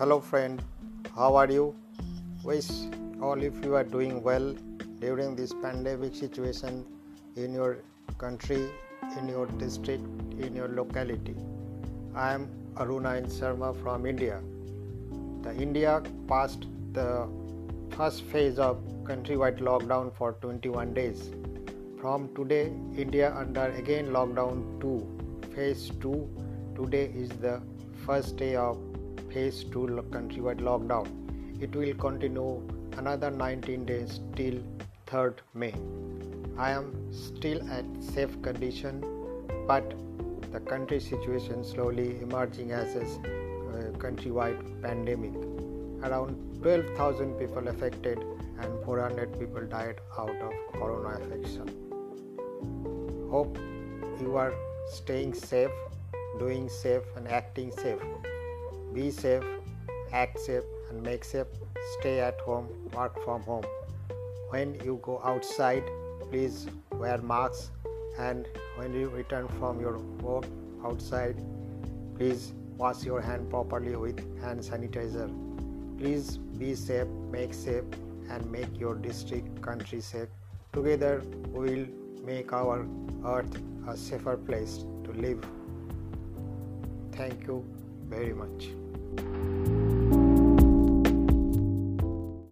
Hello, friend. How are you? Wish all if you are doing well during this pandemic situation in your country, in your district, in your locality. I am Aruna Sharma from India. The India passed the first phase of countrywide lockdown for 21 days. From today, India under again lockdown 2, phase 2. Today is the first day of phase 2 countrywide lockdown. It will continue another 19 days till 3rd May. I am still at safe condition, but the country situation slowly emerging as a uh, countrywide pandemic. Around 12,000 people affected and 400 people died out of corona infection. Hope you are staying safe, doing safe, and acting safe. Be safe, act safe, and make safe. Stay at home, work from home. When you go outside, please wear masks, and when you return from your work outside, please wash your hand properly with hand sanitizer. Please be safe, make safe, and make your district, country safe. Together, we will make our earth a safer place to live. Thank you very much.